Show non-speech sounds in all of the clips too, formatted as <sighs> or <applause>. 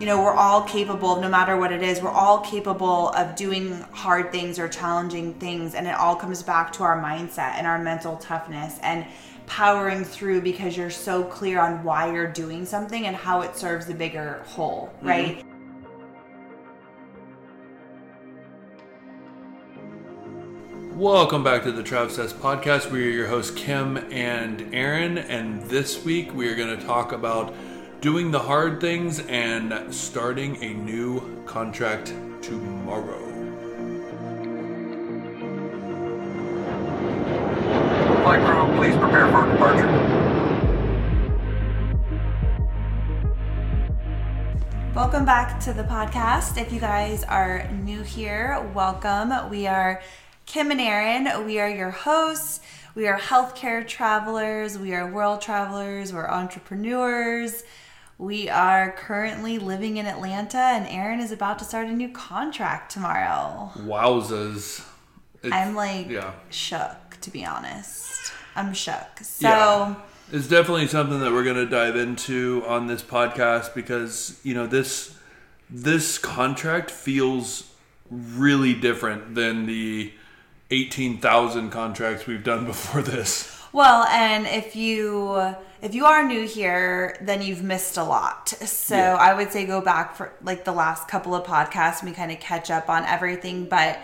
you know, we're all capable, no matter what it is, we're all capable of doing hard things or challenging things. And it all comes back to our mindset and our mental toughness and powering through because you're so clear on why you're doing something and how it serves the bigger whole, right? Mm-hmm. Welcome back to the Travcess podcast. We are your hosts, Kim and Aaron, and this week we are going to talk about doing the hard things and starting a new contract tomorrow. Flight crew, please prepare for departure. Welcome back to the podcast. If you guys are new here, welcome. We are Kim and Aaron. We are your hosts. We are healthcare travelers. We are world travelers. We're entrepreneurs. We are currently living in Atlanta, and Aaron is about to start a new contract tomorrow. Wowzers. It's, I'm like yeah. shook, to be honest. I'm shook. So. Yeah. It's definitely something that we're going to dive into on this podcast because, you know, this this contract feels really different than the 18,000 contracts we've done <laughs> before this. Well, and if you if you are new here, then you've missed a lot. So yeah. I would say go back for like the last couple of podcasts and we kind of catch up on everything. But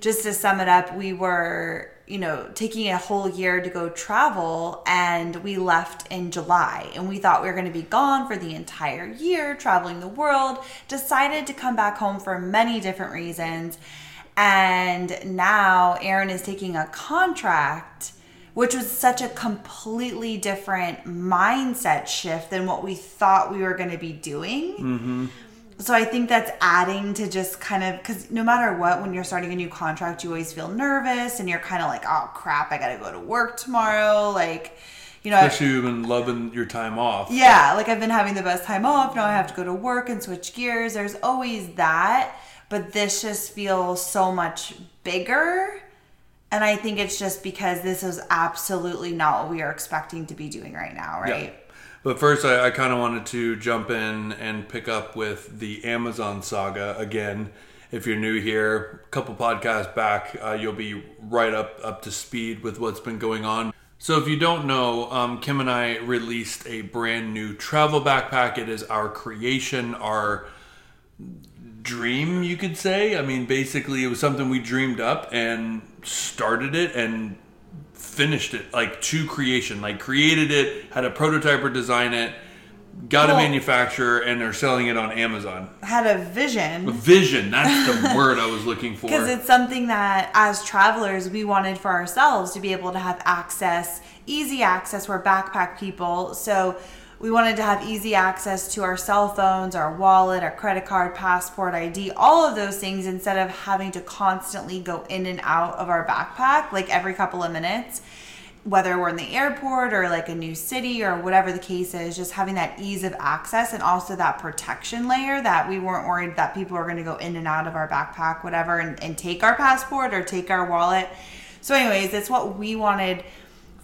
just to sum it up, we were, you know, taking a whole year to go travel and we left in July and we thought we were going to be gone for the entire year traveling the world. Decided to come back home for many different reasons and now Aaron is taking a contract, which was such a completely different mindset shift than what we thought we were going to be doing. Mm-hmm. So I think that's adding to just kind of because no matter what, when you're starting a new contract, you always feel nervous and you're kind of like, oh crap, I got to go to work tomorrow. Like, you know, especially you've been loving your time off. Yeah, like I've been having the best time off. Now I have to go to work and switch gears. There's always that but this just feels so much bigger. And I think it's just because this is absolutely not what we are expecting to be doing right now, right? Yeah. But first, I, I kind of wanted to jump in and pick up with the Amazon saga again. If you're new here, a couple podcasts back, uh, you'll be right up up to speed with what's been going on. So, if you don't know, um, Kim and I released a brand new travel backpack. It is our creation, our dream, you could say. I mean, basically, it was something we dreamed up and started it and finished it like to creation. Like created it, had a prototyper design it, got well, a manufacturer, and they're selling it on Amazon. Had a vision. A vision. That's the <laughs> word I was looking for. Because it's something that, as travelers, we wanted for ourselves to be able to have access, easy access. We're backpack people, so we wanted to have easy access to our cell phones, our wallet, our credit card, passport, ID, all of those things instead of having to constantly go in and out of our backpack like every couple of minutes. Whether we're in the airport or like a new city or whatever the case is, just having that ease of access and also that protection layer that we weren't worried that people are going to go in and out of our backpack, whatever, and, and take our passport or take our wallet. So, anyways, it's what we wanted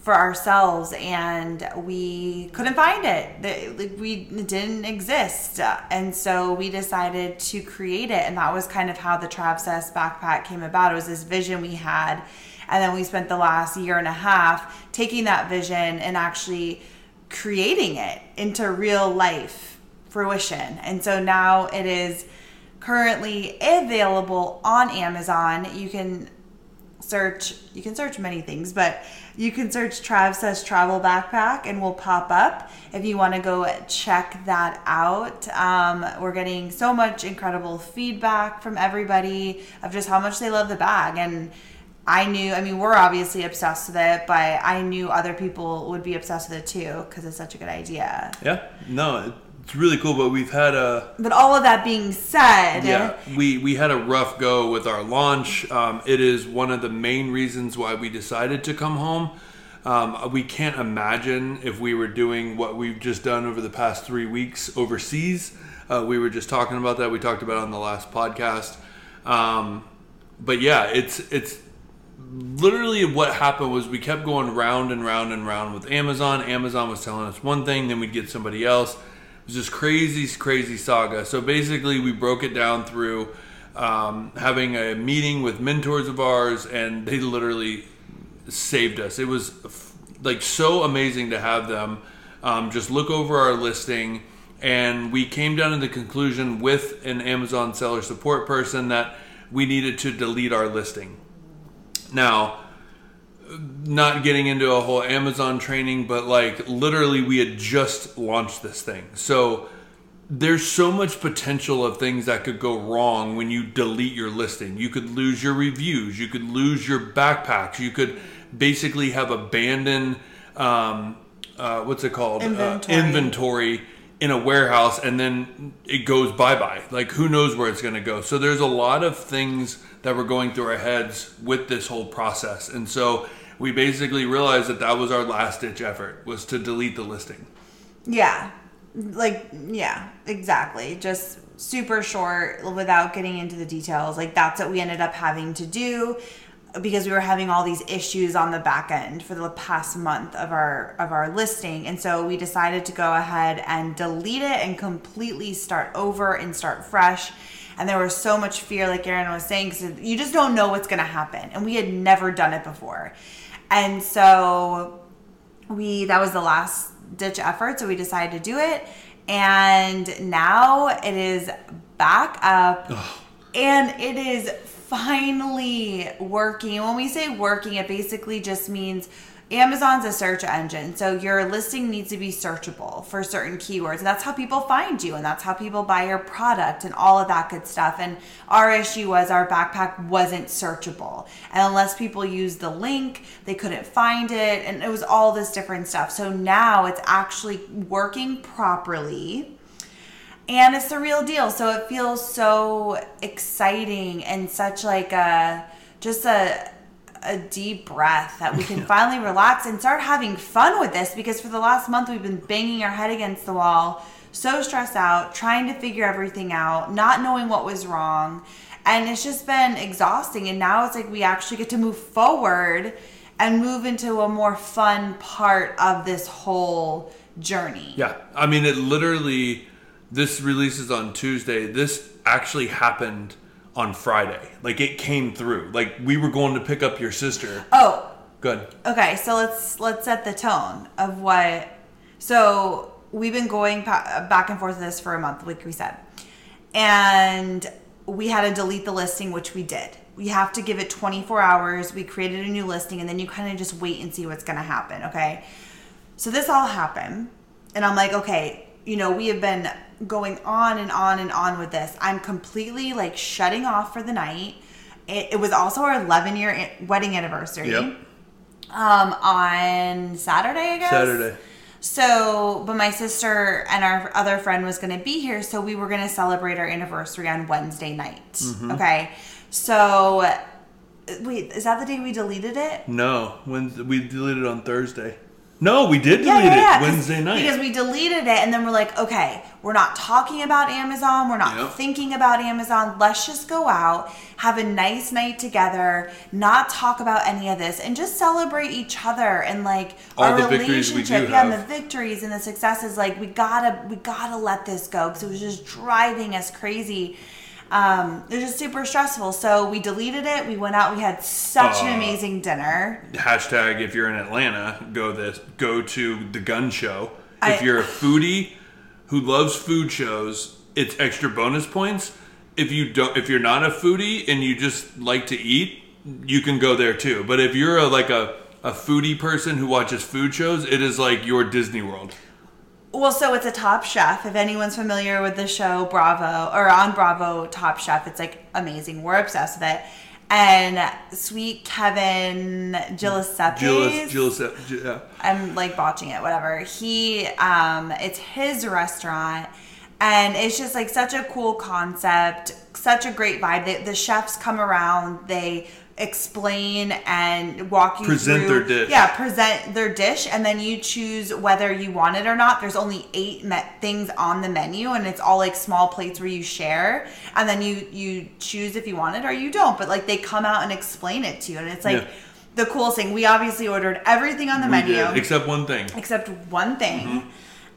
for ourselves and we couldn't find it. We didn't exist. And so we decided to create it. And that was kind of how the Travcess backpack came about. It was this vision we had. And then we spent the last year and a half taking that vision and actually creating it into real life fruition. And so now it is currently available on Amazon. You can search, you can search many things, but you can search Travcess Travel Backpack and will pop up if you want to go check that out. Um, we're getting so much incredible feedback from everybody of just how much they love the bag. And I knew, I mean, we're obviously obsessed with it, but I knew other people would be obsessed with it too because it's such a good idea. Yeah, no, it's really cool, but we've had a. But all of that being said, yeah, we we had a rough go with our launch. Um, it is one of the main reasons why we decided to come home. Um, we can't imagine if we were doing what we've just done over the past three weeks overseas. Uh, we were just talking about that. We talked about on the last podcast. Um, but yeah, it's it's literally what happened was we kept going round and round and round with Amazon. Amazon was telling us one thing, then we'd get somebody else was this crazy, crazy saga. So basically, we broke it down through um, having a meeting with mentors of ours, and they literally saved us. It was like so amazing to have them um, just look over our listing. And we came down to the conclusion with an Amazon seller support person that we needed to delete our listing. Now, not getting into a whole Amazon training, but like literally, we had just launched this thing. So there's so much potential of things that could go wrong when you delete your listing. You could lose your reviews, you could lose your backpacks, you could basically have abandoned, um, uh, what's it called? Inventory. Uh, inventory in a warehouse and then it goes bye bye. Like who knows where it's going to go. So there's a lot of things that were going through our heads with this whole process. And so we basically realized that that was our last ditch effort was to delete the listing. Yeah. Like, yeah, exactly. Just super short without getting into the details. Like, that's what we ended up having to do because we were having all these issues on the back end for the past month of our of our listing and so we decided to go ahead and delete it and completely start over and start fresh and there was so much fear like Aaron was saying because you just don't know what's going to happen. And we had never done it before. And so we that was the last ditch effort so we decided to do it. And now it is back up. And it is finally working. When we say working it basically just means Amazon's a search engine, so your listing needs to be searchable for certain keywords. And that's how people find you, and that's how people buy your product, and all of that good stuff. And our issue was our backpack wasn't searchable. And unless people used the link, they couldn't find it. And it was all this different stuff. So now it's actually working properly and it's the real deal so it feels so exciting and such like a just a a deep breath that we can <laughs> finally relax and start having fun with this because for the last month we've been banging our head against the wall so stressed out trying to figure everything out not knowing what was wrong and it's just been exhausting and now it's like we actually get to move forward and move into a more fun part of this whole journey Yeah, I mean, it literally. This releases on Tuesday. This actually happened on Friday. Like it came through. Like we were going to pick up your sister. oh Good. Okay, so let's let's set the tone of what. So we've been going pa- back and forth with this for a month, like we said, and we had to delete the listing, which we did. We have to give it 24 hours. We created a new listing, and then you kind of just wait and see what's going to happen. Okay, so this all happened, and I'm like, okay, you know, we have been going on and on and on with this. I'm completely like shutting off for the night. It, it was also our 11 year wedding anniversary Yep. um on Saturday, I guess. Saturday. So, but my sister and our other friend was going to be here, so we were going to celebrate our anniversary on Wednesday night. Mm-hmm. Okay. So, wait, is that the day we deleted it? No, when we deleted on Thursday. No, we did delete it Wednesday night. Because we deleted it and then we're like, okay, we're not talking about Amazon. We're not Yep. thinking about Amazon. Let's just go out, have a nice night together, not talk about any of this, and just celebrate each other and like All our the victories we relationship. yeah, and the victories and the successes. Like we gotta, we gotta let this go because it was just driving us crazy. Um, it was just super stressful. So we deleted it. We went out. We had such an Uh, amazing dinner. Hashtag if you're in Atlanta, go this go to the gun show. I- if you're a foodie who loves food shows, it's extra bonus points. If you don't if you're not a foodie and you just like to eat, you can go there too. But if you're a like a a foodie person who watches food shows, it is like your Disney World. Well, so it's a Top Chef. If anyone's familiar with the show Bravo or on Bravo Top Chef, it's like amazing. We're obsessed with it. And Sweet Kevin Giuseppe, Gillis, Gillis, yeah. I'm like botching it, whatever. He, um, it's his restaurant, and it's just like such a cool concept, such a great vibe. They, the chefs come around, they explain and walk you Present through their dish. Yeah, present their dish, and then you choose whether you want it or not. There's only eight me- things on the menu, and it's all like small plates where you share, and then you you choose if you want it or you don't. But like they come out and explain it to you, and it's like Yeah. the coolest thing. We obviously ordered everything on the We menu did, except one thing. except one thing. Mm-hmm.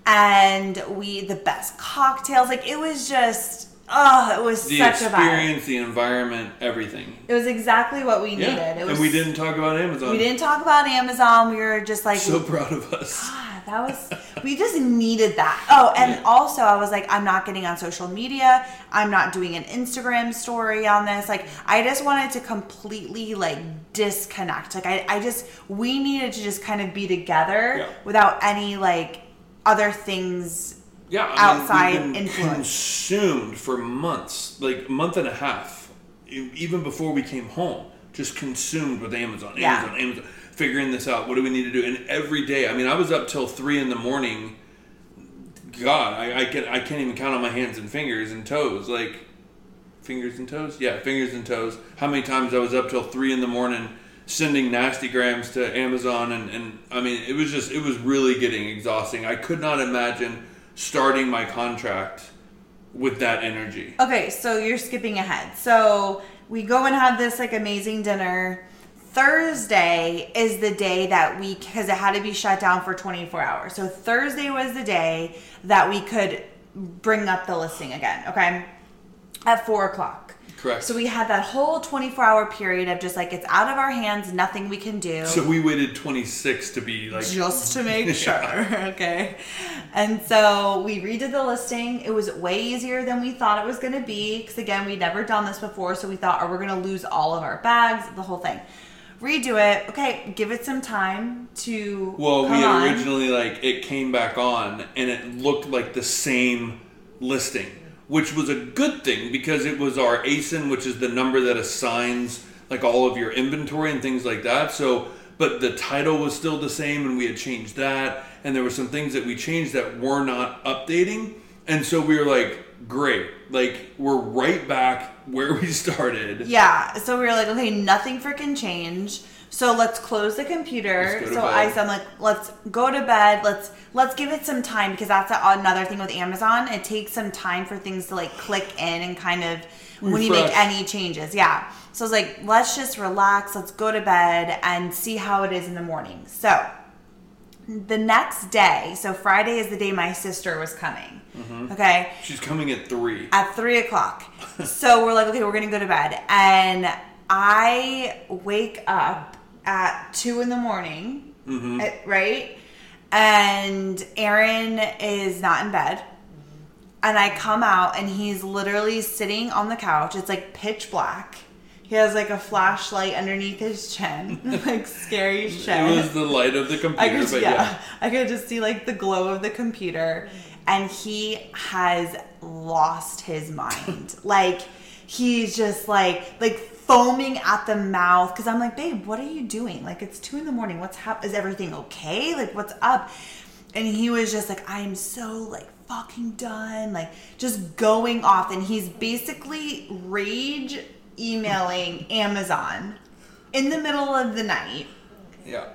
and we the best cocktails. Like it was just oh, it was The such a vibe. experience, the environment, everything. It was exactly what we Yeah. needed. It was and we didn't talk about Amazon. we didn't talk about Amazon. We were just like So proud of us. God, that was we just needed that. Oh, and Yeah. also I was like, I'm not getting on social media. I'm not doing an Instagram story on this. Like I just wanted to completely like disconnect. Like I, I just we needed to just kind of be together Yeah. without any like other things. Yeah, I outside mean, influence. consumed for months, like a month and a half, even before we came home. Just consumed with Amazon, Yeah. Amazon, Amazon. Figuring this out. What do we need to do? And every day, I mean, I was up till three in the morning. God, I, I can I can't even count on my hands and fingers and toes. Like fingers and toes, yeah, fingers and toes. How many times I was up till three in the morning sending nasty grams to Amazon, and and I mean, it was just it was really getting exhausting. I could not imagine starting my contract with that energy. Okay, so you're skipping ahead. So we go and have this like amazing dinner. Thursday is the day that we because it had to be shut down for 24 hours. So Thursday was the day that we could bring up the listing again. Okay, at four o'clock. Correct. So we had that whole 24 hour period of just like it's out of our hands, nothing we can do So we waited 26 to be like, just to make <laughs> sure. <laughs> okay. And so we redid the listing. It was way easier than we thought it was going to be because, again, we'd never done this before. So we thought, oh, we're going to lose all of our bags, the whole thing. Redo it. Okay. Give it some time to. well, we had on. originally like it came back on and it looked like the same listing, which was a good thing because it was our ASIN, which is the number that assigns like all of your inventory and things like that. So, but the title was still the same, and we had changed that, and there were some things that we changed that were not updating, and so we were like, great, like we're right back where we <laughs> started. Yeah. So we were like, okay, nothing freaking changed. So let's close the computer. Let's go to So bed. I said, like, let's go to bed. Let's let's give it some time because that's a, another thing with Amazon. It takes some time for things to like click in and kind of when you make any changes. Yeah. So I was like, let's just relax. Let's go to bed and see how it is in the morning. So the next day, so Friday is the day my sister was coming. Mm-hmm. Okay She's coming at three. at three o'clock. so we're like, okay, we're gonna go to bed. And I wake up at two in the morning, eh, right? And Aaron is not in bed. And I come out and he's literally sitting on the couch. It's like pitch black. He has like a flashlight underneath his chin, <laughs> like scary shit. It was the light of the computer, I could, but yeah, yeah. I could just see like the glow of the computer, and he has lost his mind. like he's just like like foaming at the mouth because I'm like, babe, what are you doing? Like it's two in the morning. What's hap? Is everything okay? Like what's up? And he was just like, I am so like fucking done. Like just going off, and he's basically rage emailing Amazon in the middle of the night. Yeah.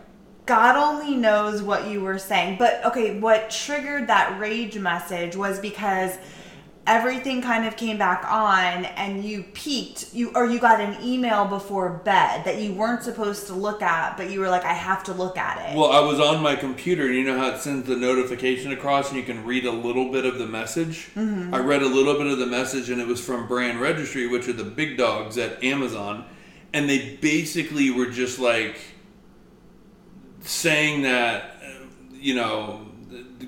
God only knows what you were saying. But okay, what triggered that rage message was because everything kind of came back on and you peeked you or you got an email before bed that you weren't supposed to look at but you were like I have to look at it. Well, I was on my computer. And you know how it sends the notification across, and you can read a little bit of the message. Mm-hmm. I read a little bit of the message, and it was from Brand Registry, which are the big dogs at Amazon, and they basically were just like saying that, you know,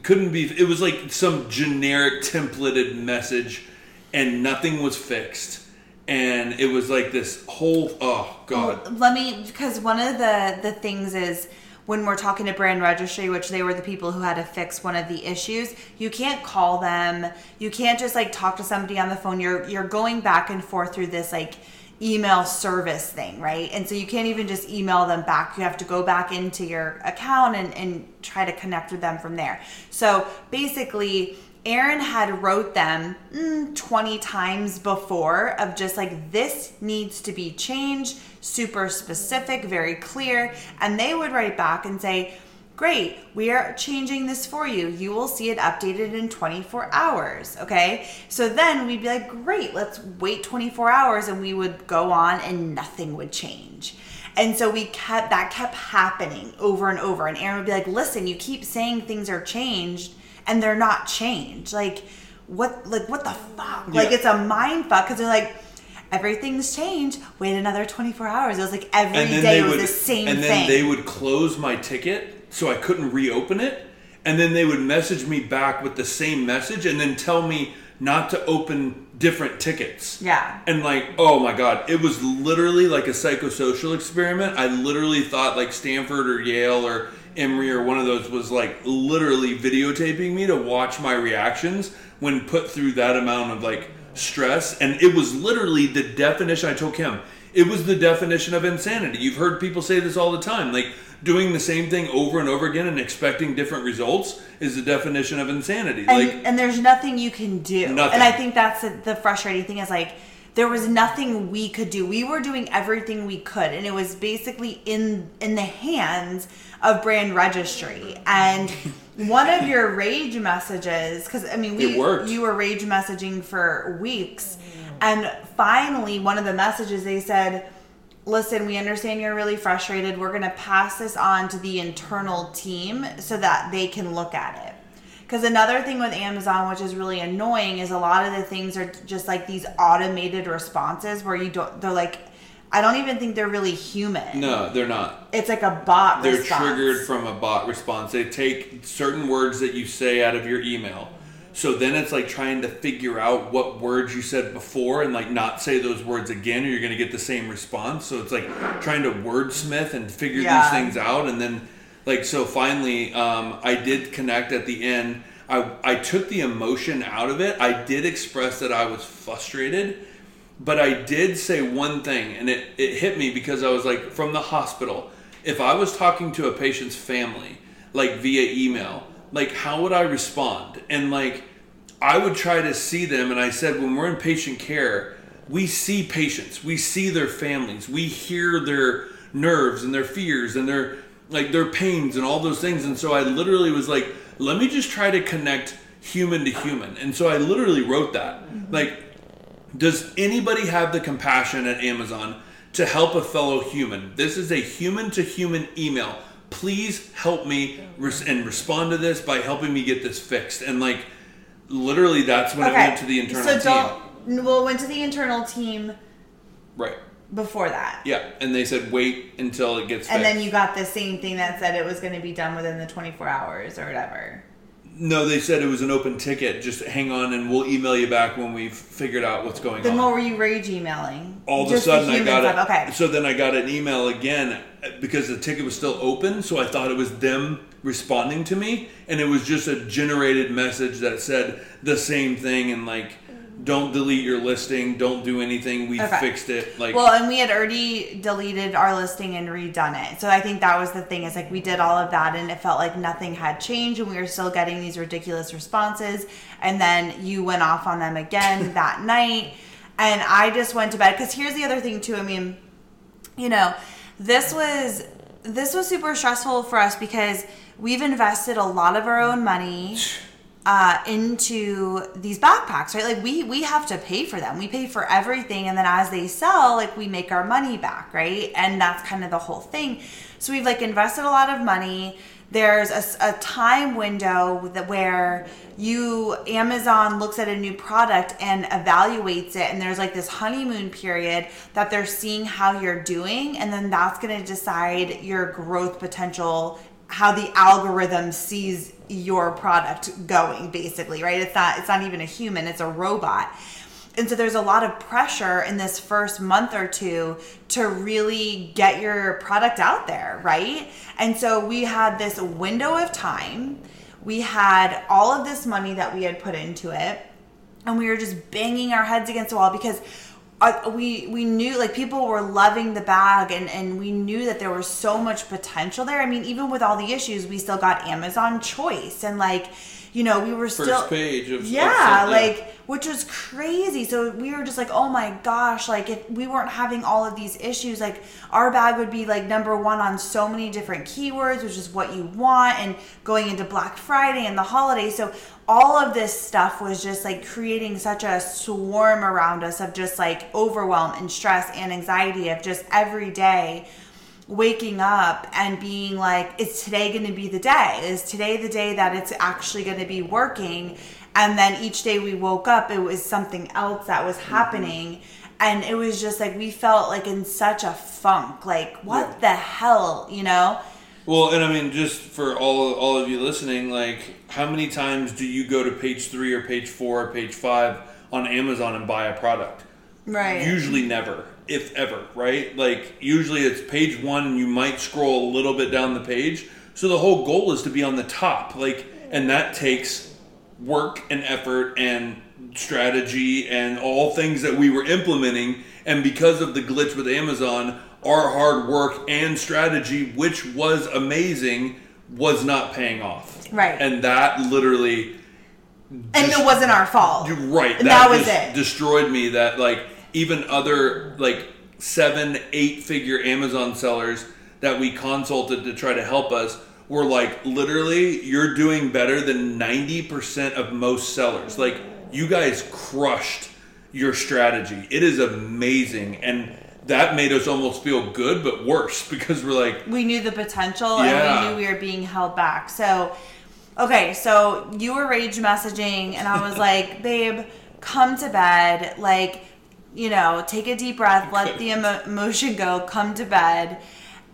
couldn't be. It was like some generic templated message, and nothing was fixed. And it was like this whole oh god let me because one of the the things is when we're talking to brand registry which they were the people who had to fix one of the issues you can't call them you can't just like talk to somebody on the phone you're you're going back and forth through this like email service thing right? And so you can't even just email them back. You have to go back into your account and, and try to connect with them from there. So basically Aaron had wrote them mm, 20 times before of just like this needs to be changed, super specific, very clear, and they would write back and say, "Great, we are changing this for you. You will see it updated in 24 hours." Okay? So then we'd be like, "Great, let's wait 24 hours," and we would go on and nothing would change. And so we kept that kept happening over and over. And Aaron would be like, listen, you keep saying things are changed and they're not changed. Like what like what the fuck? Like it's a mind fuck because they're like everything's changed. Wait another 24 hours. It was like every day was would the same and then thing. they would close my ticket so I couldn't reopen it and then they would message me back with the same message and then tell me not to open different tickets. Yeah. And like, oh my god, it was literally like a psychosocial experiment. I literally thought like Stanford or Yale or Emory or one of those was like literally videotaping me to watch my reactions when put through that amount of like stress. And it was literally the definition I told him. It was the definition of insanity. You've heard people say this all the time. Like doing the same thing over and over again and expecting different results is the definition of insanity. and, like and there's nothing you can do. Nothing. And I think that's the, the frustrating thing is like there was nothing we could do. We were doing everything we could, and it was basically in in the hands of brand registry. And <laughs> one of your rage messages, because I mean, we you were rage messaging for weeks, and finally, one of the messages they said. Listen, we understand you're really frustrated. We're going to pass this on to the internal team so that they can look at it. Because another thing with Amazon, which is really annoying, is a lot of the things are just like these automated responses where you don't, they're like, I don't even think they're really human. no, they're not. It's like a bot they're response. triggered from a bot response. They take certain words that you say out of your email. So then it's like trying to figure out what words you said before and like not say those words again or you're going to get the same response. So it's like trying to wordsmith and figure Yeah. these things out and then like so finally um, I did connect at the end. I I took the emotion out of it. I did express that I was frustrated but I did say one thing, and it, it hit me because I was like, from the hospital, if I was talking to a patient's family, like via email, like how would I respond? And like, I would try to see them, and I said, when we're in patient care, we see patients, we see their families, we hear their nerves and their fears and their like their pains and all those things. And so I literally was like, let me just try to connect human to human. And so I literally wrote that. Mm-hmm. Like, does anybody have the compassion at Amazon to help a fellow human? This is a human to human email. Please help me res- and respond to this by helping me get this fixed. And like, literally, that's when it went to the internal so team. well, it went to the internal team Right. before that. Yeah. And they said wait until it gets And fixed. then you got the same thing that said it was going to be done within the 24 hours or whatever. No, they said it was an open ticket. Just hang on, and we'll email you back when we've figured out what's going Then on. what were you rage emailing? all of a sudden I got it. Okay. So then I got an email again uh, because the ticket was still open. So I thought it was them responding to me, and it was just a generated message that said the same thing and like, don't delete your listing, don't do anything. We Okay. fixed it. Like, Well, and we had already deleted our listing and redone it. So I think that was the thing is like we did all of that and it felt like nothing had changed and we were still getting these ridiculous responses. And then you went off on them again <laughs> that night. And I just went to bed because here's the other thing too. I mean, you know, this was this was super stressful for us because we've invested a lot of our own money <sighs> uh, into these backpacks, right? Like we we have to pay for them. We pay for everything, and then as they sell, like we make our money back, right? And that's kind of the whole thing. So we've like invested a lot of money. There's a time window that where you Amazon looks at a new product and evaluates it, and there's like this honeymoon period that they're seeing how you're doing, and then that's going to decide your growth potential how the algorithm sees your product going basically right? It's not it's not even a human it's a robot. And so there's a lot of pressure in this first month or two to really get your product out there right? And so we had this window of time. We had all of this money that we had put into it and we were just banging our heads against the wall because uh, we we knew like people were loving the bag and and we knew that there was so much potential there. I mean, even with all the issues, we still got Amazon Choice and like you know we were first still page of of yeah, some- like which was crazy. So we were just like, oh my gosh, like if we weren't having all of these issues, like our bag would be like number one on so many different keywords, which is what you want, and going into Black Friday and the holidays. So all of this stuff was just like creating such a swarm around us of just like overwhelm and stress and anxiety of just every day waking up and being like, is today going to be the day? Is today the day that it's actually going to be working? And then each day we woke up, it was something else that was mm-hmm. happening. And it was just like, we felt like in such a funk. Like, what Yeah. the hell, you know? Well, and I mean, just for all all of you listening, like, how many times do you go to page three or page four or page five on Amazon and buy a product? Right. Usually never, if ever, right? Like, usually it's page one, and you might scroll a little bit down the page. So the whole goal is to be on the top, like, and that takes work and effort and strategy and all things that we were implementing. And because of the glitch with Amazon, our hard work and strategy, which was amazing, was not paying off. Right. And that literally and it wasn't our fault. right. And That, that was just it. destroyed me. That like even other like seven, eight figure Amazon sellers that we consulted to try to help us were like literally you're doing better than 90% of most sellers. Like you guys crushed your strategy. It is amazing and that made us almost feel good but worse <laughs> because we're like we knew the potential Yeah. and we knew we were being held back. So, okay, so you were rage messaging, and I was <laughs> like, babe, come to bed. Like, you know, take a deep breath, <laughs> let the emo- emotion go, come to bed,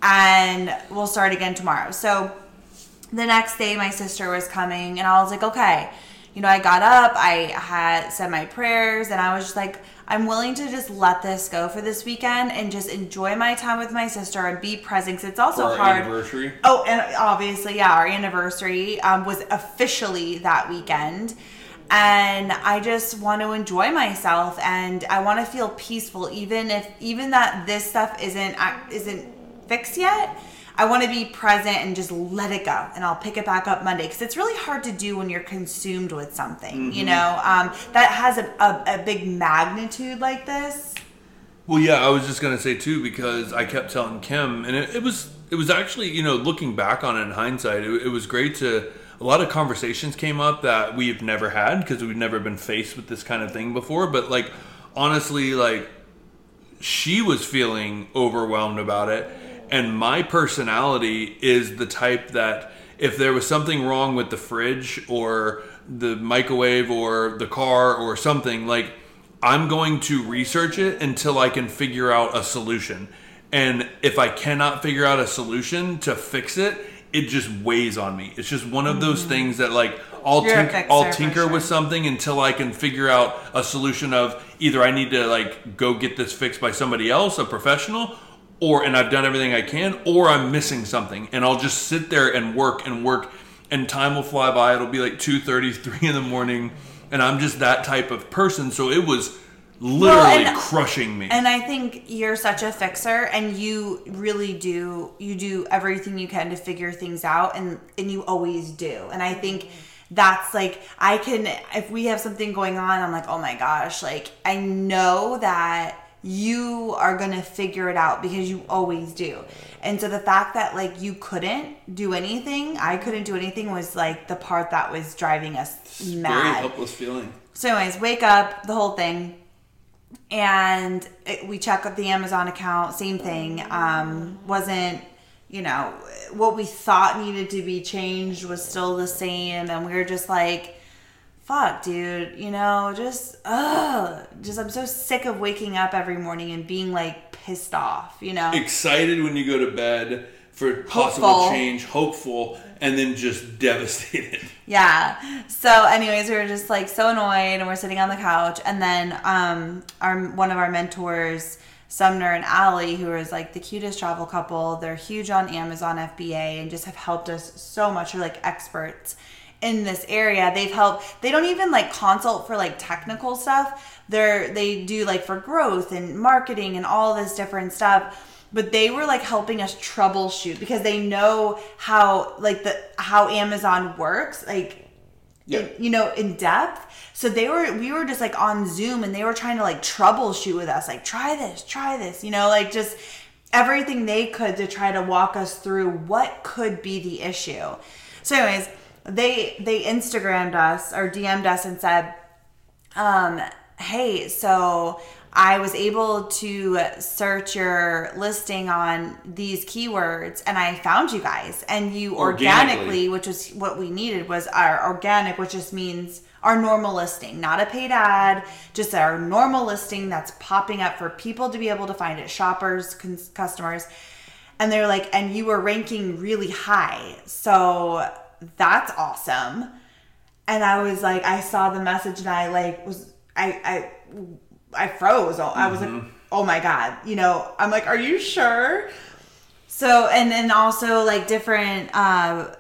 and we'll start again tomorrow. So, the next day my sister was coming and I was like, okay. You know, I got up, I had said my prayers, and I was just like, I'm willing to just let this go for this weekend and just enjoy my time with my sister and be present. 'cause it's also our hard. anniversary. Oh, and obviously, yeah, our anniversary um, was officially that weekend. And I just want to enjoy myself and I want to feel peaceful, even if, even that this stuff isn't, isn't fixed yet. I want to be present and just let it go. And I'll pick it back up Monday because it's really hard to do when you're consumed with something, you know, um, that has a, a, a big magnitude like this. Well, yeah, I was just gonna say too because I kept telling Kim, and it, it was it was actually you know looking back on it in hindsight, it, it was great to. A lot of conversations came up that we've never had because we've never been faced with this kind of thing before. But like, honestly, like she was feeling overwhelmed about it, and my personality is the type that if there was something wrong with the fridge or the microwave or the car or something like I'm going to research it until I can figure out a solution. And if I cannot figure out a solution to fix it, it just weighs on me. It's just one of those things that like I'll tink- I'll tinker with something until I can figure out a solution of either I need to like go get this fixed by somebody else, a professional, or and I've done everything I can, or I'm missing something, and I'll just sit there and work and work, and time will fly by. It'll be like 2:30, <laughs> 3 in the morning, and I'm just that type of person. So it was literally and- crushing me. And I think you're such a fixer and you really do you do everything you can to figure things out and and you always do. And I think that's like I can if we have something going on I'm like, "Oh my gosh, like I know that you are going to figure it out because you always do." And so the fact that like you couldn't do anything, I couldn't do anything was like the part that was driving us mad. Very helpless feeling. So, anyways, wake up, the whole thing, and it, we check out the Amazon account. Same thing. Um, wasn't you know what we thought needed to be changed was still the same, and we were just like, "Fuck, dude," you know, just ugh, just I'm so sick of waking up every morning and being like pissed off, you know. Excited when you go to bed for possible Hopeful. change, hopeful, and then just <laughs> devastated. Yeah. So, anyways, we were just like so annoyed, and we're sitting on the couch, and then um, our one of our mentors, Sumner and Allie, who is like the cutest travel couple, they're huge on Amazon FBA and just have helped us so much. They're like experts in this area. They've helped. They don't even like consult for like technical stuff. They're they do like for growth and marketing and all this different stuff but they were like helping us troubleshoot because they know how like the how Amazon works like Yeah. in- you know in depth so they were we were just like on Zoom and they were trying to like troubleshoot with us like try this try this you know like just everything they could to try to walk us through what could be the issue so anyways they they Instagrammed us or DM'd us and said um, hey, so I was able to search your listing on these keywords and I found you guys and you Organically. organically, which was what we needed was our organic, which just means our normal listing, not a paid ad, just our normal listing that's popping up for people to be able to find it, shoppers, cons- customers. And they're like, and you were ranking really high. So that's awesome. And I was like, I saw the message and I like was, I, I, I froze. I was like, oh my God, you know, I'm like, are you sure? So, and then also like different, uh,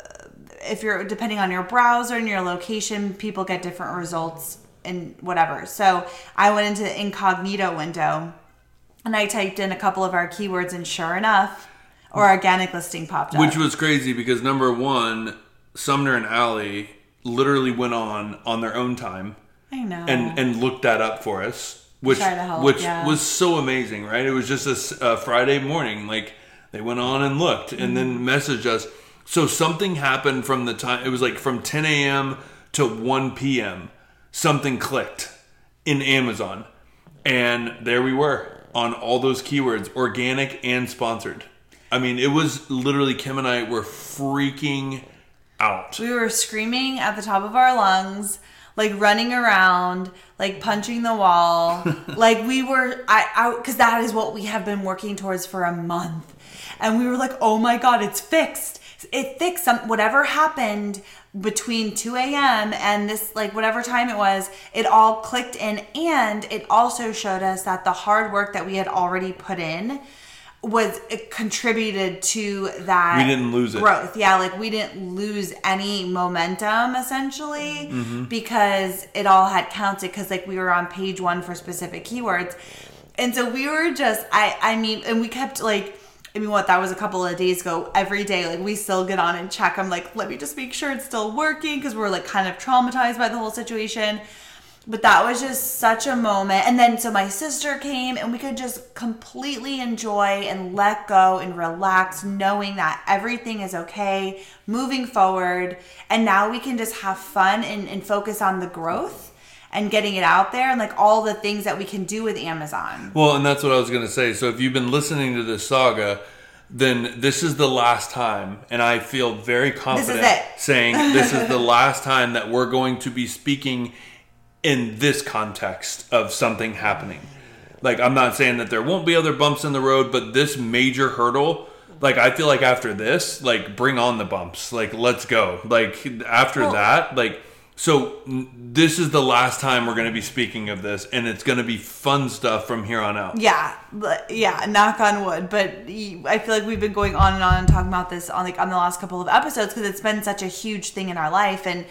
if you're depending on your browser and your location, people get different results and whatever. So I went into the incognito window and I typed in a couple of our keywords, and sure enough, our organic listing popped up. Which was crazy because number one, Sumner and Allie literally went on on their own time I know. and and looked that up for us, which help, which yeah. was so amazing, right? It was just a a, Friday morning, like they went on and looked and then Mm-hmm. messaged us. So something happened from the time it was like from 10 a.m. to 1 p.m. Something clicked in Amazon, and there we were on all those keywords, organic and sponsored. I mean, it was literally Kim and I were freaking out. we were screaming at the top of our lungs like running around like punching the wall. <laughs> Like we were i out because that is what we have been working towards for a month. And we were like oh my god it's fixed. It fixed some whatever happened between 2 a.m and this like whatever time it was it all clicked in. And it also showed us that the hard work that we had already put in was contributed to that We didn't lose it. growth yeah like we didn't lose any momentum essentially Mm-hmm. because it all had counted because like we were on page one for specific keywords and so we were just i i mean and we kept like I mean, what that was a couple of days ago. Every day, like we still get on and check. I'm like, let me just make sure it's still working because we're like kind of traumatized by the whole situation. But that was just such a moment. And then so my sister came and we could just completely enjoy and let go and relax, knowing that everything is okay, moving forward. And now we can just have fun and, and focus on the growth and getting it out there and like all the things that we can do with Amazon. Well, and that's what I was going to say. So if you've been listening to this saga, then this is the last time, and I feel very confident it. saying this is the last time that we're going to be speaking in this context of something happening. Like I'm not saying that there won't be other bumps in the road, but this major hurdle, like I feel like after this, like bring on the bumps. Like let's go. Like after Well- that, like so this is the last time we're going to be speaking of this and it's going to be fun stuff from here on out. Yeah, yeah, knock on wood. But I feel like we've been going on and on and talking about this on like on the last couple of episodes because it's been such a huge thing in our life, and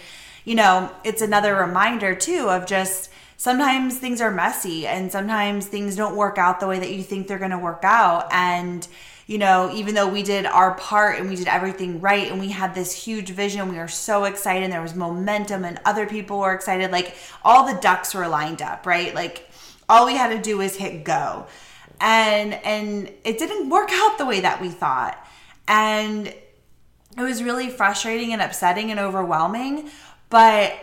you know, it's another reminder too of just sometimes things are messy and sometimes things don't work out the way that you think they're going to work out, and you know, even though we did our part and we did everything right and we had this huge vision, we were so excited and there was momentum and other people were excited. Like all the ducks were lined up, right? Like all we had to do was hit go. And and it didn't work out the way that we thought. And it was really frustrating and upsetting and overwhelming, but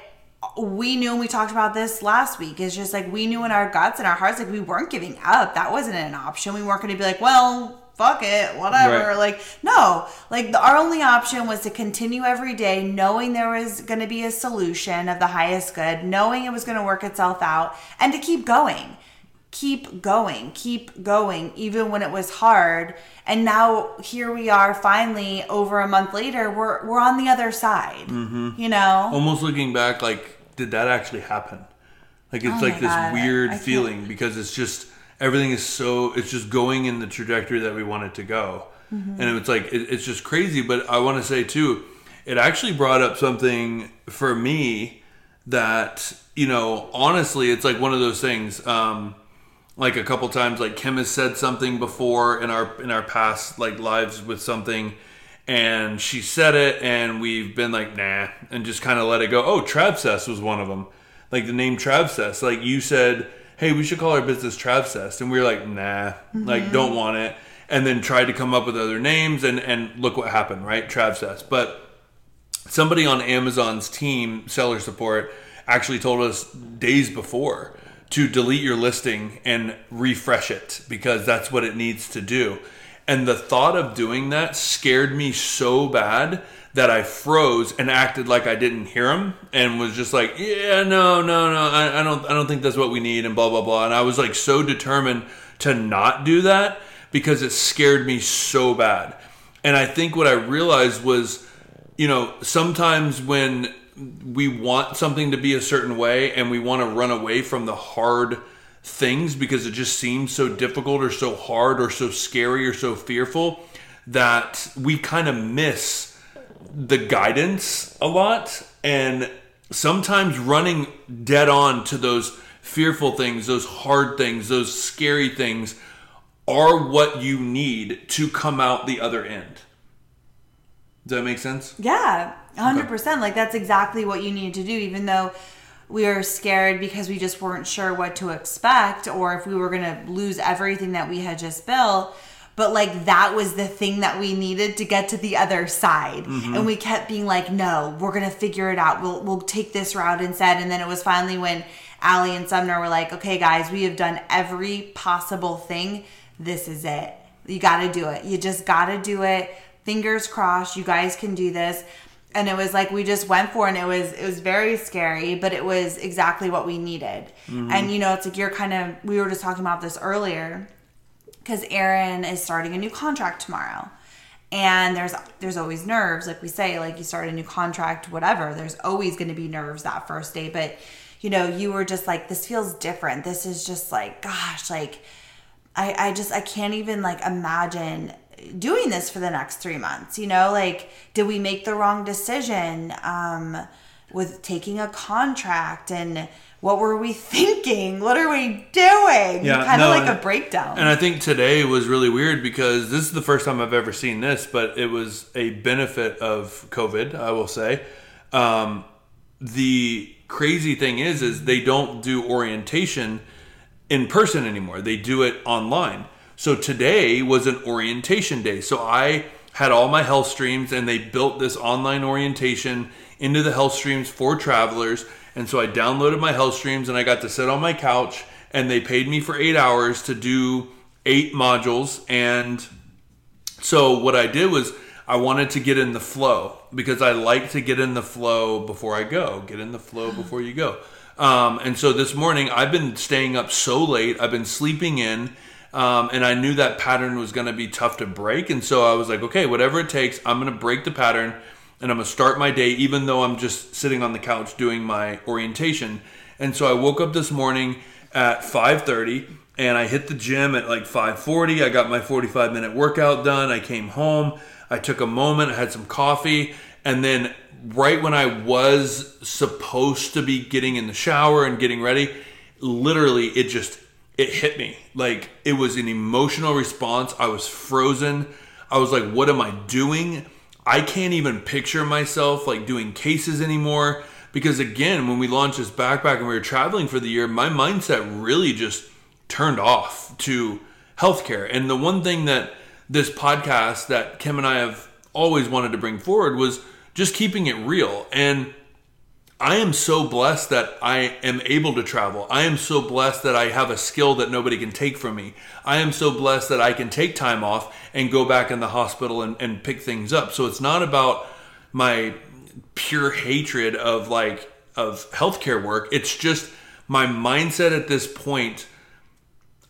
we knew and we talked about this last week. It's just like we knew in our guts and our hearts like we weren't giving up. That wasn't an option. We weren't going to be like, well, fuck it, whatever. Right. Like, no, like the, our only option was to continue every day, knowing there was going to be a solution of the highest good, knowing it was going to work itself out, and to keep going. Keep going, keep going, even when it was hard. And now here we are, finally, over a month later, we're we're on the other side. Mm-hmm. You know, Almost looking back, like, did that actually happen? Like, it's Oh like this God, weird I can't- feeling because it's just everything is so, it's just going in the trajectory that we want it to go. Mm-hmm. And it's like, it, it's just crazy. But I want to say, too, it actually brought up something for me that, you know, honestly, it's like one of those things. Um, like a couple times like kim has said something before in our in our past like lives with something and she said it and we've been like nah and just kind of let it go. Oh travcess was one of them. Like the name travcess like you said hey we should call our business travcess and we were like nah like mm-hmm. don't want it. And then tried to come up with other names and and look what happened right? Travcess but somebody on Amazon's team, seller support, actually told us days before to delete your listing and refresh it because that's what it needs to do. And the thought of doing that scared me so bad that I froze and acted like I didn't hear him and was just like, yeah, no, no, no, I, I don't, I don't think that's what we need and blah blah blah. And I was like so determined to not do that because it scared me so bad. And I think what I realized was, you know, sometimes when we want something to be a certain way and we want to run away from the hard things because it just seems so difficult or so hard or so scary or so fearful that we kind of miss the guidance a lot and sometimes running dead on to those fearful things those hard things those scary things are what you need to come out the other end. Does that make sense? Yeah, 100%. Like that's exactly what you need to do, even though we were scared because we just weren't sure what to expect or if we were going to lose everything that we had just built. But like that was the thing that we needed to get to the other side. Mm-hmm. And we kept being like, no, we're going to figure it out. We'll, we'll take this route instead. And then it was finally when Allie and Sumner were like, okay, guys, we have done every possible thing. This is it. You got to do it. You just got to do it. Fingers crossed. You guys can do this and it was like we just went for it and it was it was very scary but it was exactly what we needed. Mm-hmm. And you know it's like you're kind of we were just talking about this earlier because Aaron is starting a new contract tomorrow. And there's there's always nerves like we say like you start a new contract whatever there's always going to be nerves that first day. But you know you were just like this feels different. This is just like gosh like I, I just I can't even like imagine doing this for the next three months. You know, like did we make the wrong decision um, with taking a contract and what were we <laughs> thinking? What are we doing? Yeah, kind of no, like a breakdown. And I think today was really weird because this is the first time I've ever seen this, but it was a benefit of COVID, I will say. Um, the crazy thing is, is they don't do orientation in person anymore. They do it online. So today was an orientation day. So I had all my HealthStreams and they built this online orientation into the HealthStreams for travelers. And so I downloaded my HealthStreams and I got to sit on my couch and they paid me for eight hours to do eight modules. And so what I did was I wanted to get in the flow because I like to get in the flow before I go. Get in the flow before you go. Um, and so this morning I've been staying up so late. I've been sleeping in. Um, and I knew that pattern was going to be tough to break. And so I was like, okay, whatever it takes, I'm going to break the pattern and I'm going to start my day, even though I'm just sitting on the couch doing my orientation. And so I woke up this morning at 5:30 and I hit the gym at like 5:40. I got my 45 minute workout done. I came home. I took a moment. I had some coffee, and then right when I was supposed to be getting in the shower and getting ready, literally it just it hit me like it was an emotional response. I was frozen. I was like, "What am I doing?" I can't even picture myself like doing cases anymore because again, when we launched this backpack and we were traveling for the year, my mindset really just turned off to healthcare. And the one thing that this podcast that Kim and I have always wanted to bring forward was just keeping it real. And I am so blessed that I am able to travel. I am so blessed that I have a skill that nobody can take from me. I am so blessed that I can take time off and go back in the hospital and, and pick things up. So it's not about my pure hatred of like of healthcare work. It's just my mindset at this point.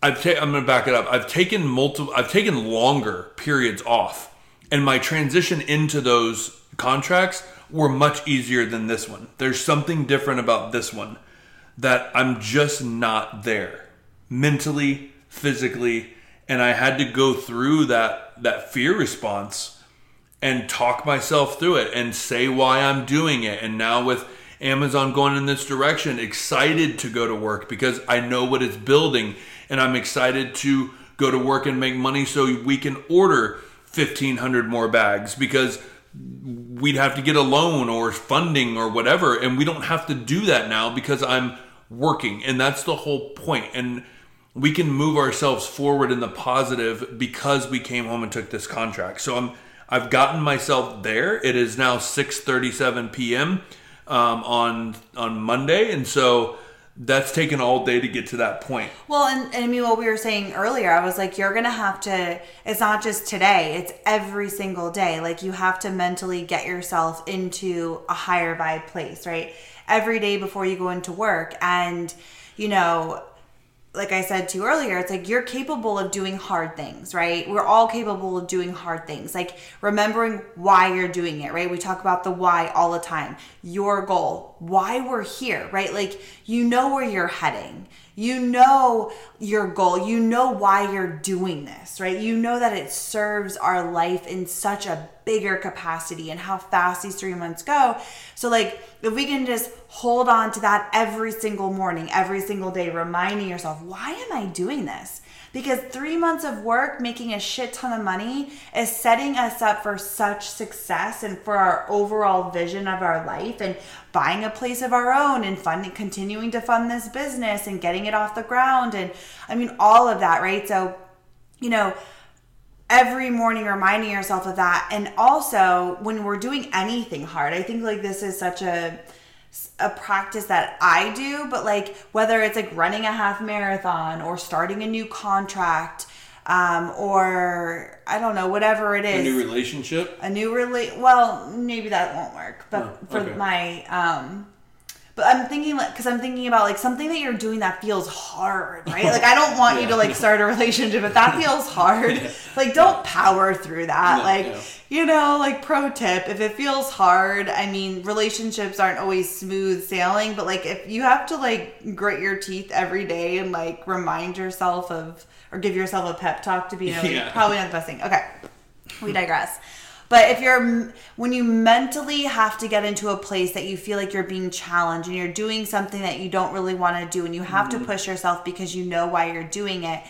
I've ta- I'm going to back it up. I've taken multiple. I've taken longer periods off, and my transition into those contracts were much easier than this one. There's something different about this one that I'm just not there mentally, physically, and I had to go through that that fear response and talk myself through it and say why I'm doing it. And now with Amazon going in this direction, excited to go to work because I know what it's building and I'm excited to go to work and make money so we can order 1500 more bags because we'd have to get a loan or funding or whatever and we don't have to do that now because I'm working and that's the whole point and we can move ourselves forward in the positive because we came home and took this contract. So I'm I've gotten myself there. It is now 6:37 p.m. Um, on on Monday, and so that's taken all day to get to that point. Well, and, and I mean, what we were saying earlier, I was like, you're going to have to, it's not just today, it's every single day. Like, you have to mentally get yourself into a higher vibe place, right? Every day before you go into work. And, you know, like I said to you earlier, it's like you're capable of doing hard things, right? We're all capable of doing hard things. Like remembering why you're doing it, right? We talk about the why all the time. Your goal, why we're here, right? Like you know where you're heading. You know your goal. You know why you're doing this, right? You know that it serves our life in such a bigger capacity and how fast these three months go. So, like, if we can just hold on to that every single morning, every single day, reminding yourself, why am I doing this? Because three months of work making a shit ton of money is setting us up for such success and for our overall vision of our life and buying a place of our own and funding continuing to fund this business and getting it off the ground and i mean all of that right? So you know every morning reminding yourself of that. And also when we're doing anything hard i think like this is such a a practice that I do, but like whether it's like running a half marathon or starting a new contract, um, or I don't know, whatever it is. A new relationship? A new relate. Well, maybe that won't work, but Oh, for my um. But I'm thinking like because I'm thinking about like something that you're doing that feels hard, right? <laughs> Like I don't want you to like start a relationship if that feels hard. <laughs> Like don't power through that. Like yeah. you know, like pro tip, if it feels hard, I mean, relationships aren't always smooth sailing, but like if you have to like grit your teeth every day and like remind yourself of or give yourself a pep talk to be in a <laughs> Yeah. probably not the best thing. Okay. We digress. But if you're when you mentally have to get into a place that you feel like you're being challenged and you're doing something that you don't really want to do and you have to mm-hmm. push yourself because you know why you're doing it,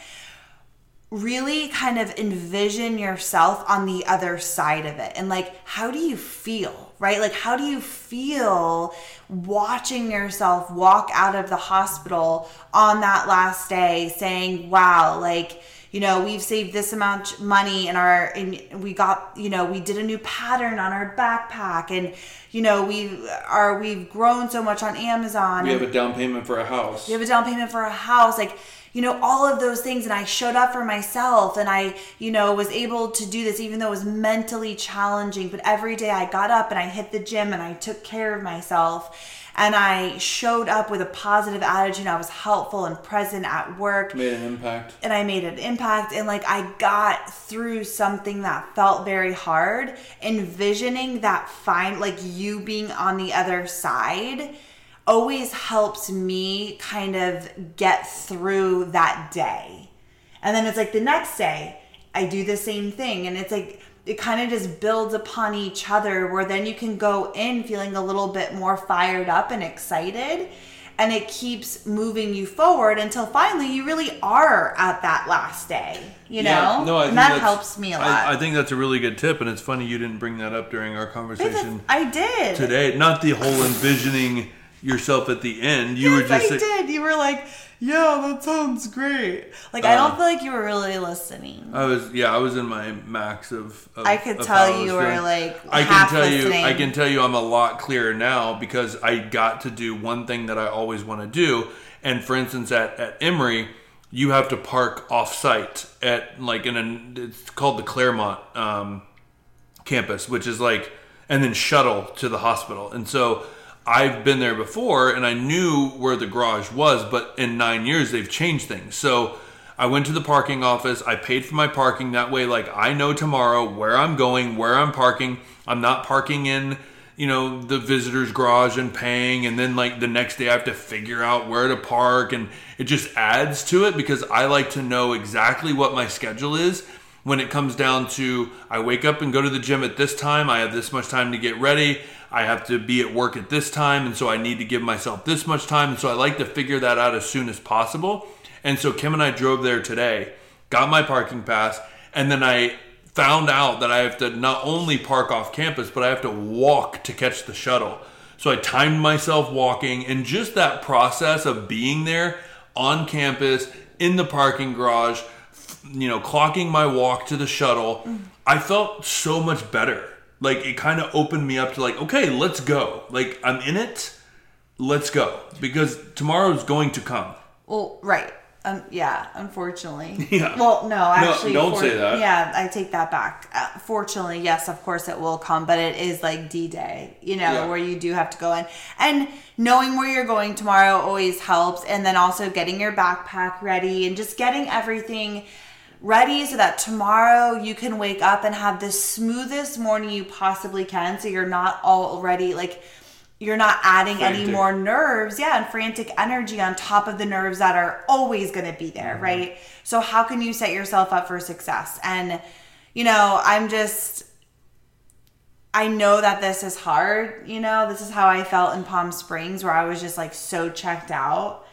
really kind of envision yourself on the other side of it. And like how do you feel right? Like how do you feel watching yourself walk out of the hospital on that last day saying wow like you know we've saved this amount money in our and we got you know we did a new pattern on our backpack and you know we are we've grown so much on Amazon We have a down payment for a house. we have a down payment for a house like you know all of those things and i showed up for myself and i you know was able to do this even though it was mentally challenging but every day i got up and i hit the gym and i took care of myself and i showed up with a positive attitude. I was helpful and present at work. Made an impact. and I made an impact. And like I got through something that felt very hard. Envisioning that fine like you being on the other side always helps me kind of get through that day. And then it's like the next day I do the same thing. And it's like it kind of just builds upon each other where then you can go in feeling a little bit more fired up and excited and it keeps moving you forward until finally you really are at that last day you know? no, I think and that helps me a lot. I, I think that's a really good tip, and it's funny you didn't bring that up during our conversation i did. today. Not the whole envisioning yourself at the end. You yes, were just I did. You were like, "Yeah, that sounds great." Like, I Uh, don't feel like you were really listening. I was yeah, I was in my max of. of I could of tell you were, like, I can tell listening. you, I can tell you, I'm a lot clearer now because I got to do one thing that I always want to do. And for instance, at at Emory, you have to park off site at like in a it's called the Clairmont um, campus, which is like, and then shuttle to the hospital. And so I've been there before and I knew where the garage was, but in nine years they've changed things. So I went to the parking office, I paid for my parking. That way, like, I know tomorrow where I'm going, where I'm parking. I'm not parking in. You know, the visitor's garage and paying, and then like the next day I have to figure out where to park, and it just adds to it because I like to know exactly what my schedule is when it comes down to I wake up and go to the gym at this time, I have this much time to get ready, I have to be at work at this time, and so I need to give myself this much time. And so I like to figure that out as soon as possible. And so Kim and I drove there today, got my parking pass, and then I found out that I have to not only park off campus, but I have to walk to catch the shuttle. So I timed myself walking, and just that process of being there on campus in the parking garage, you know, clocking my walk to the shuttle, I felt so much better. Like it kind of opened me up to like, okay, let's go. Like I'm in it. let's go because tomorrow's going to come. Well, right. Um, yeah, unfortunately. <laughs> Yeah. Well, no, actually. don't say that. Yeah, I take that back. Uh, fortunately, yes, of course it will come, but it is like D Day, you know, Yeah. where you do have to go in. And knowing where you're going tomorrow always helps. And then also getting your backpack ready and just getting everything ready so that tomorrow you can wake up and have the smoothest morning you possibly can. So you're not already like, you're not adding any more nerves, yeah, and frantic energy on top of the nerves that are always going to be there, Mm-hmm. right? So how can you set yourself up for success? And you know, I'm just I know that this is hard, you know, this is how I felt in Palm Springs where I was just like so checked out.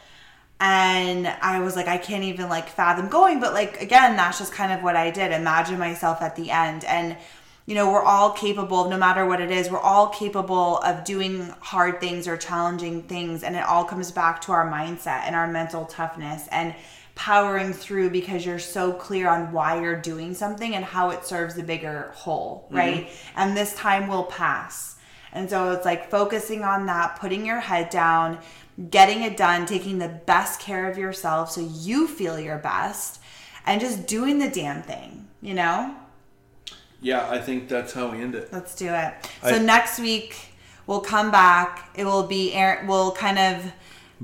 And I was like, I can't even like fathom going. But like, again, that's just kind of what I did. Imagine myself at the end. And, you know, we're all capable, no matter what it is, we're all capable of doing hard things or challenging things. And it all comes back to our mindset and our mental toughness and powering through because you're so clear on why you're doing something and how it serves the bigger whole, mm-hmm. right? And this time will pass. And so it's like focusing on that, putting your head down, getting it done, taking the best care of yourself so you feel your best, and just doing the damn thing, you know? Yeah, I think that's how we end it. Let's do it. So next week we'll come back. It will be Aaron we'll kind of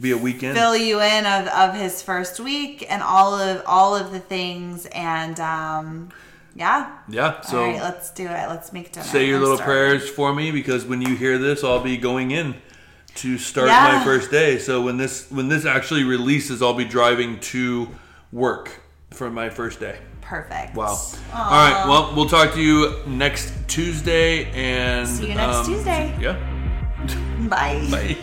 Be a weekend. fill you in of, of his first week and all of all of the things and um yeah. yeah, so all right, let's do it. Let's make dinner. say your I'm little starving. prayers for me because when you hear this, I'll be going in to start Yeah. my first day. So when this when this actually releases, I'll be driving to work for my first day. Perfect. Wow. All right. Well, we'll talk to you next Tuesday and See you next um, Tuesday. Yeah. Bye. <laughs> Bye.